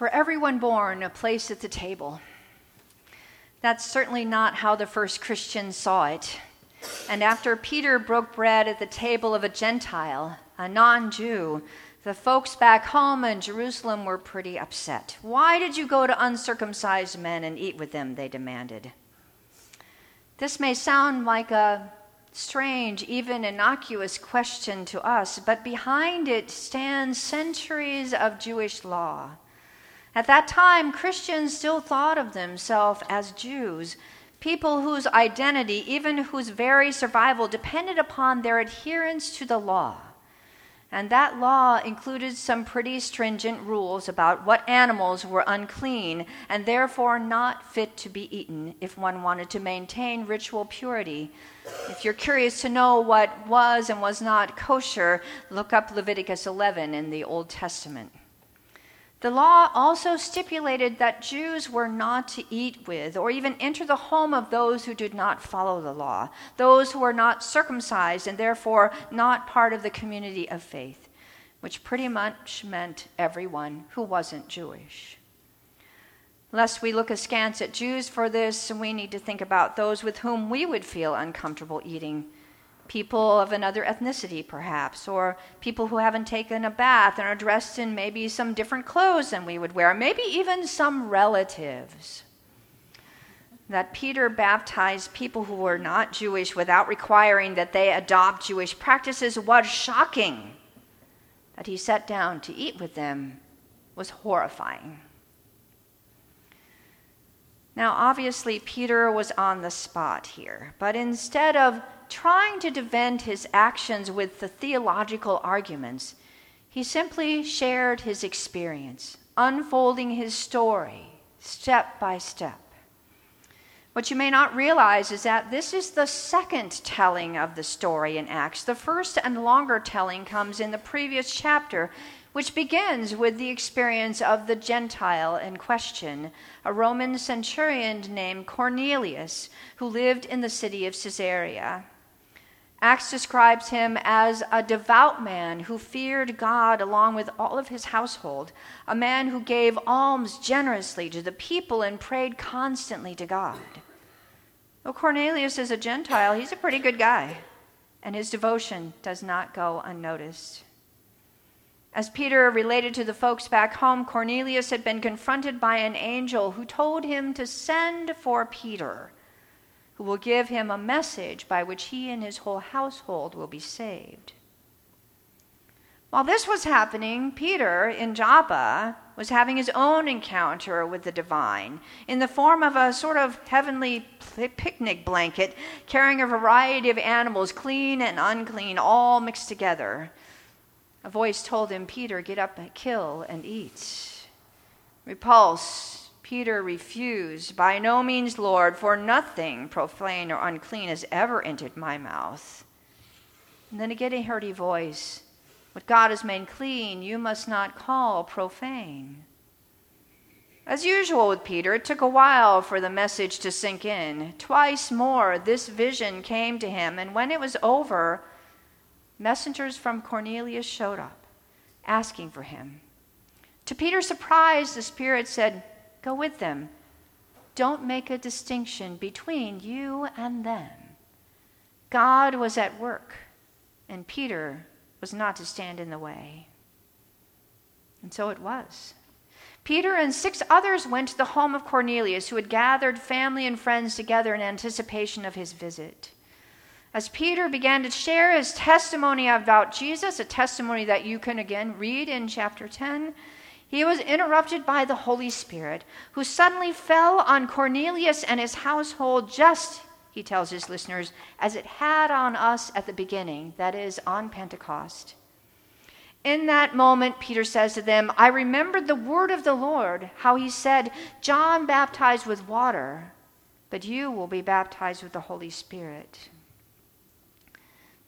For everyone born, a place at the table. That's certainly not how the first Christians saw it. And after Peter broke bread at the table of a Gentile, a non Jew, the folks back home in Jerusalem were pretty upset. Why did you go to uncircumcised men and eat with them? They demanded. This may sound like a strange, even innocuous question to us, but behind it stands centuries of Jewish law. At that time, Christians still thought of themselves as Jews, people whose identity, even whose very survival, depended upon their adherence to the law. And that law included some pretty stringent rules about what animals were unclean and therefore not fit to be eaten if one wanted to maintain ritual purity. If you're curious to know what was and was not kosher, look up Leviticus 11 in the Old Testament. The law also stipulated that Jews were not to eat with or even enter the home of those who did not follow the law, those who were not circumcised and therefore not part of the community of faith, which pretty much meant everyone who wasn't Jewish. Lest we look askance at Jews for this, we need to think about those with whom we would feel uncomfortable eating people of another ethnicity, perhaps, or people who haven't taken a bath and are dressed in maybe some different clothes than we would wear, maybe even some relatives. That Peter baptized people who were not Jewish without requiring that they adopt Jewish practices was shocking. That he sat down to eat with them was horrifying. Now, obviously, Peter was on the spot here, but instead of trying to defend his actions with the theological arguments, he simply shared his experience, unfolding his story step by step. What you may not realize is that this is the second telling of the story in Acts. The first and longer telling comes in the previous chapter, which begins with the experience of the Gentile in question, a Roman centurion named Cornelius, who lived in the city of Caesarea. Acts describes him as a devout man who feared God along with all of his household, a man who gave alms generously to the people and prayed constantly to God. Though Cornelius is a Gentile, he's a pretty good guy, and his devotion does not go unnoticed. As Peter related to the folks back home, Cornelius had been confronted by an angel who told him to send for Peter who will give him a message by which he and his whole household will be saved. While this was happening, Peter in Joppa was having his own encounter with the divine in the form of a sort of heavenly picnic blanket carrying a variety of animals, clean and unclean, all mixed together. A voice told him, Peter, get up, kill, and eat. Repulse Peter refused, By no means, Lord, for nothing profane or unclean has ever entered my mouth. And then again he heard a voice What God has made clean, you must not call profane. As usual with Peter, it took a while for the message to sink in. Twice more, this vision came to him, and when it was over, messengers from Cornelius showed up, asking for him. To Peter's surprise, the Spirit said, Go with them. Don't make a distinction between you and them. God was at work, and Peter was not to stand in the way. And so it was. Peter and six others went to the home of Cornelius, who had gathered family and friends together in anticipation of his visit. As Peter began to share his testimony about Jesus, a testimony that you can again read in chapter 10, he was interrupted by the Holy Spirit, who suddenly fell on Cornelius and his household, just, he tells his listeners, as it had on us at the beginning, that is, on Pentecost. In that moment, Peter says to them, I remembered the word of the Lord, how he said, John baptized with water, but you will be baptized with the Holy Spirit.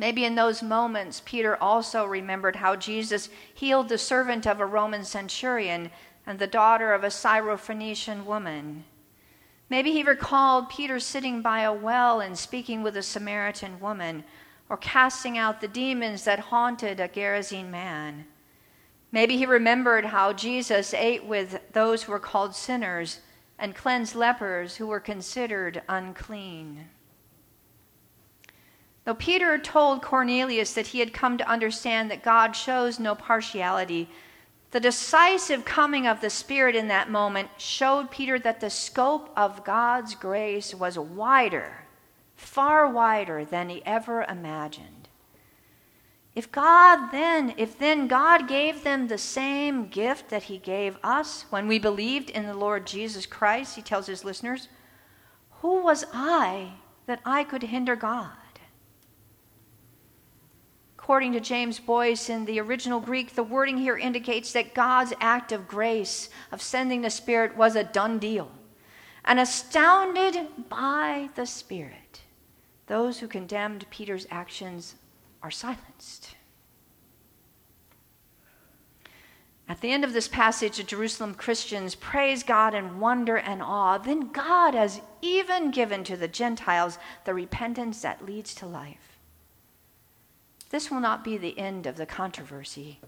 Maybe in those moments, Peter also remembered how Jesus healed the servant of a Roman centurion and the daughter of a Syrophoenician woman. Maybe he recalled Peter sitting by a well and speaking with a Samaritan woman, or casting out the demons that haunted a Gerasene man. Maybe he remembered how Jesus ate with those who were called sinners and cleansed lepers who were considered unclean. Though Peter told Cornelius that he had come to understand that God shows no partiality, the decisive coming of the Spirit in that moment showed Peter that the scope of God's grace was wider, far wider than he ever imagined. If God then, if then God gave them the same gift that he gave us when we believed in the Lord Jesus Christ, he tells his listeners, who was I that I could hinder God? According to James Boyce, in the original Greek, the wording here indicates that God's act of grace, of sending the Spirit, was a done deal. And astounded by the Spirit, those who condemned Peter's actions are silenced. At the end of this passage, the Jerusalem Christians praise God in wonder and awe. Then God has even given to the Gentiles the repentance that leads to life. This will not be the end of the controversy,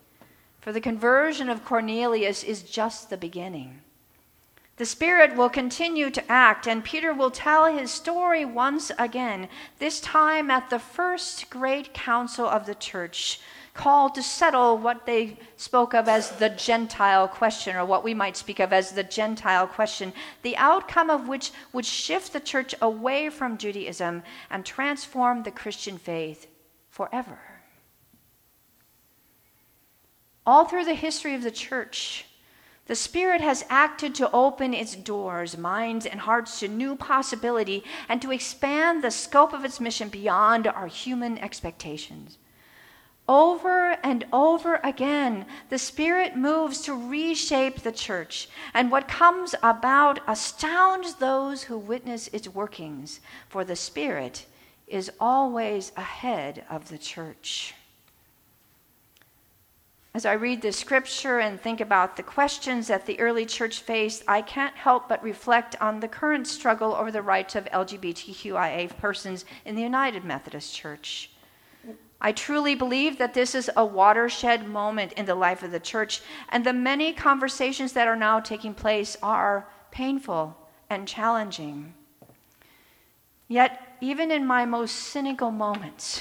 for the conversion of Cornelius is just the beginning. The Spirit will continue to act, and Peter will tell his story once again, this time at the first great council of the church, called to settle what they spoke of as the Gentile question, or what we might speak of as the Gentile question, the outcome of which would shift the church away from Judaism and transform the Christian faith forever. All through the history of the church, the Spirit has acted to open its doors, minds, and hearts to new possibility and to expand the scope of its mission beyond our human expectations. Over and over again, the Spirit moves to reshape the church, and what comes about astounds those who witness its workings, for the Spirit is always ahead of the church. As I read the scripture and think about the questions that the early church faced, I can't help but reflect on the current struggle over the rights of LGBTQIA persons in the United Methodist Church. I truly believe that this is a watershed moment in the life of the church, and the many conversations that are now taking place are painful and challenging. Yet, even in my most cynical moments,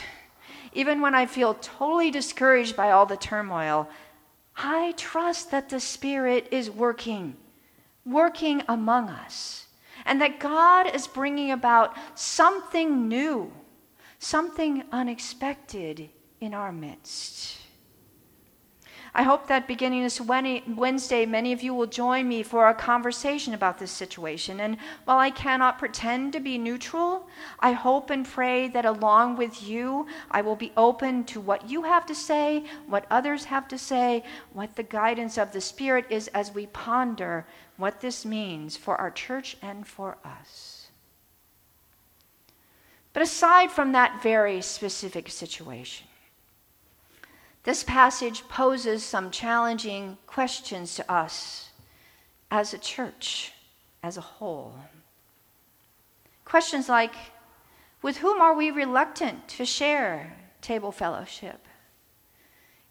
even when I feel totally discouraged by all the turmoil, I trust that the Spirit is working, working among us, and that God is bringing about something new, something unexpected in our midst. I hope that beginning this Wednesday, many of you will join me for a conversation about this situation. And while I cannot pretend to be neutral, I hope and pray that along with you, I will be open to what you have to say, what others have to say, what the guidance of the Spirit is as we ponder what this means for our church and for us. But aside from that very specific situation, this passage poses some challenging questions to us as a church, as a whole. Questions like With whom are we reluctant to share table fellowship?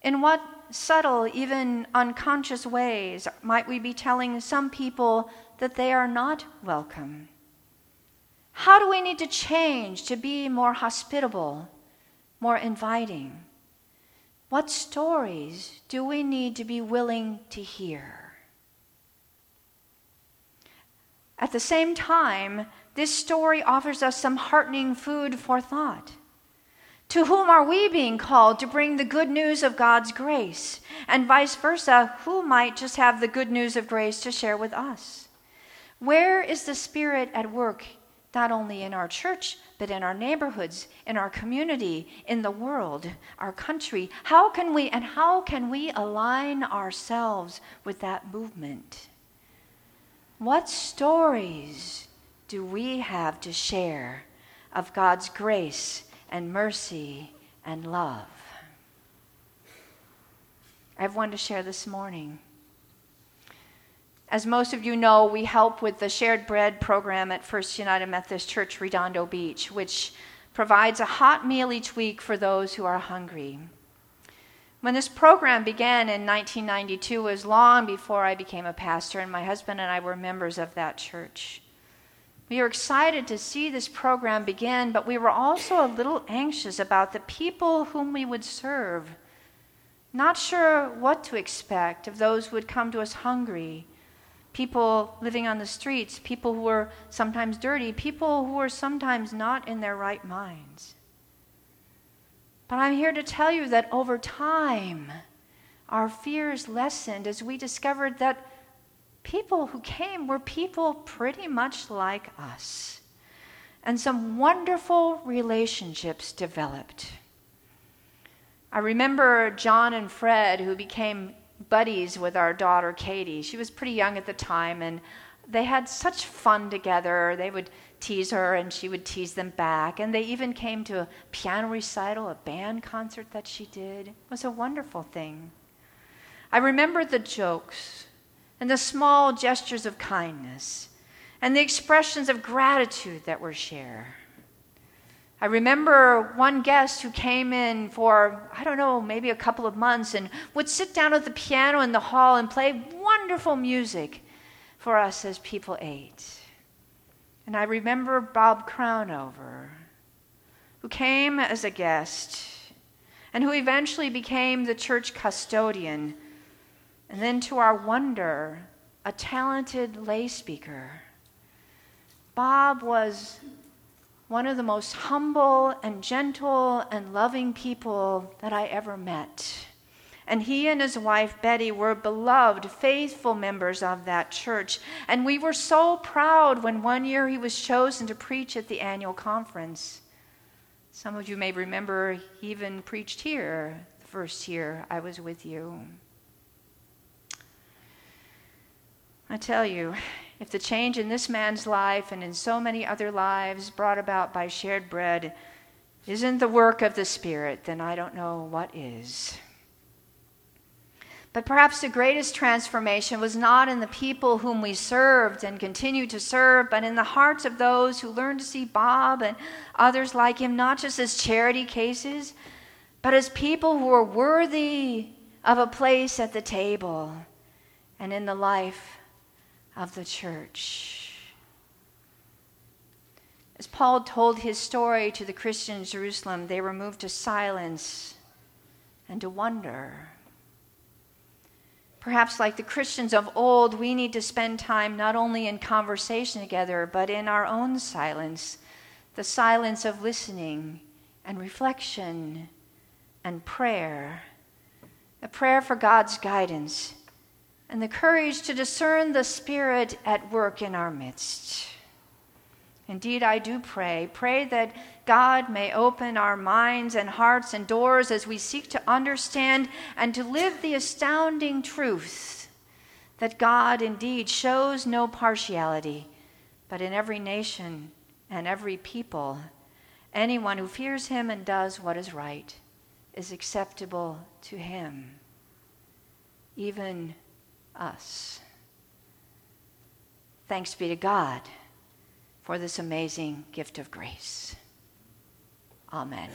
In what subtle, even unconscious ways might we be telling some people that they are not welcome? How do we need to change to be more hospitable, more inviting? What stories do we need to be willing to hear? At the same time, this story offers us some heartening food for thought. To whom are we being called to bring the good news of God's grace? And vice versa, who might just have the good news of grace to share with us? Where is the Spirit at work not only in our church, but in our neighborhoods, in our community, in the world, our country. How can we and how can we align ourselves with that movement? What stories do we have to share of God's grace and mercy and love? I have one to share this morning. As most of you know, we help with the Shared Bread program at First United Methodist Church, Redondo Beach, which provides a hot meal each week for those who are hungry. When this program began in 1992 was long before I became a pastor, and my husband and I were members of that church. We were excited to see this program begin, but we were also a little anxious about the people whom we would serve. Not sure what to expect of those who would come to us hungry, people living on the streets, people who were sometimes dirty, people who were sometimes not in their right minds. But I'm here to tell you that over time, our fears lessened as we discovered that people who came were people pretty much like us. And some wonderful relationships developed. I remember John and Fred, who became buddies with our daughter Katie. She was pretty young at the time, and they had such fun together. They would tease her and she would tease them back. And they even came to a piano recital, a band concert that she did. It was a wonderful thing. I remember the jokes and the small gestures of kindness and the expressions of gratitude that were shared. I remember one guest who came in for, I don't know, maybe a couple of months and would sit down at the piano in the hall and play wonderful music for us as people ate. And I remember Bob Crownover, who came as a guest and who eventually became the church custodian, and then to our wonder, a talented lay speaker. Bob was one of the most humble and gentle and loving people that I ever met. And he and his wife Betty were beloved, faithful members of that church. And we were so proud when one year he was chosen to preach at the annual conference. Some of you may remember he even preached here the first year I was with you. I tell you, if the change in this man's life and in so many other lives brought about by shared bread isn't the work of the Spirit, then I don't know what is. But perhaps the greatest transformation was not in the people whom we served and continue to serve, but in the hearts of those who learned to see Bob and others like him not just as charity cases, but as people who were worthy of a place at the table and in the life of the church. As Paul told his story to the Christians in Jerusalem, they were moved to silence and to wonder. Perhaps, like the Christians of old, we need to spend time not only in conversation together, but in our own silence the silence of listening and reflection and prayer. A prayer for God's guidance and the courage to discern the Spirit at work in our midst. Indeed, I do pray. Pray that God may open our minds and hearts and doors as we seek to understand and to live the astounding truth that God indeed shows no partiality, but in every nation and every people, anyone who fears him and does what is right is acceptable to him, even us. Thanks be to God for this amazing gift of grace. Amen.